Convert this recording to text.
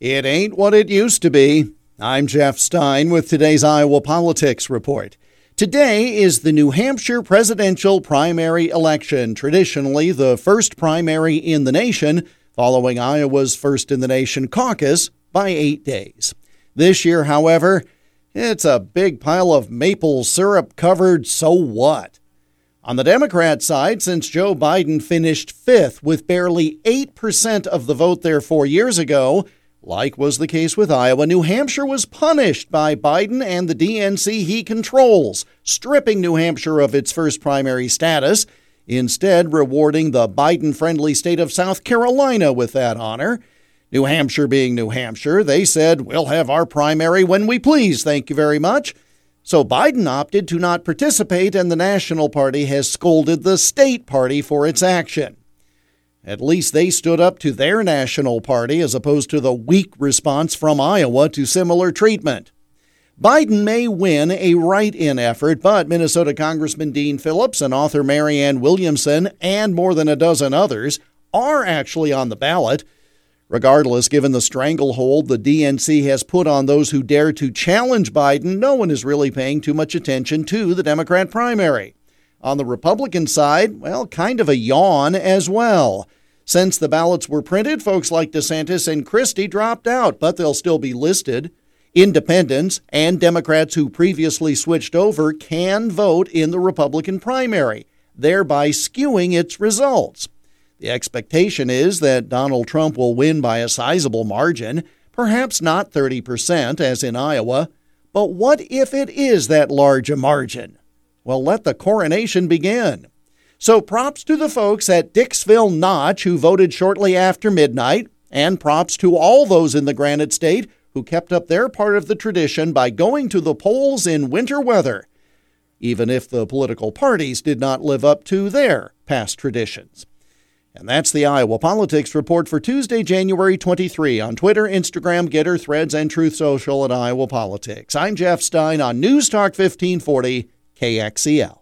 It ain't what it used to be. I'm Jeff Stein with today's Iowa Politics Report. Today is the New Hampshire presidential primary election, traditionally the first primary in the nation, following Iowa's first in the nation caucus by eight days. This year, however, it's a big pile of maple syrup covered so what. On the Democrat side, since Joe Biden finished fifth with barely 8% of the vote there four years ago, like was the case with Iowa, New Hampshire was punished by Biden and the DNC he controls, stripping New Hampshire of its first primary status, instead, rewarding the Biden friendly state of South Carolina with that honor. New Hampshire being New Hampshire, they said, We'll have our primary when we please, thank you very much. So Biden opted to not participate, and the National Party has scolded the state party for its action. At least they stood up to their national party as opposed to the weak response from Iowa to similar treatment. Biden may win a write in effort, but Minnesota Congressman Dean Phillips and author Marianne Williamson and more than a dozen others are actually on the ballot. Regardless, given the stranglehold the DNC has put on those who dare to challenge Biden, no one is really paying too much attention to the Democrat primary. On the Republican side, well, kind of a yawn as well. Since the ballots were printed, folks like DeSantis and Christie dropped out, but they'll still be listed. Independents and Democrats who previously switched over can vote in the Republican primary, thereby skewing its results. The expectation is that Donald Trump will win by a sizable margin, perhaps not 30%, as in Iowa. But what if it is that large a margin? Well, let the coronation begin. So props to the folks at Dixville Notch who voted shortly after midnight, and props to all those in the Granite State who kept up their part of the tradition by going to the polls in winter weather, even if the political parties did not live up to their past traditions. And that's the Iowa Politics Report for Tuesday, January 23 on Twitter, Instagram, Gettr, Threads, and Truth Social at Iowa Politics. I'm Jeff Stein on News Talk 1540 KXEL.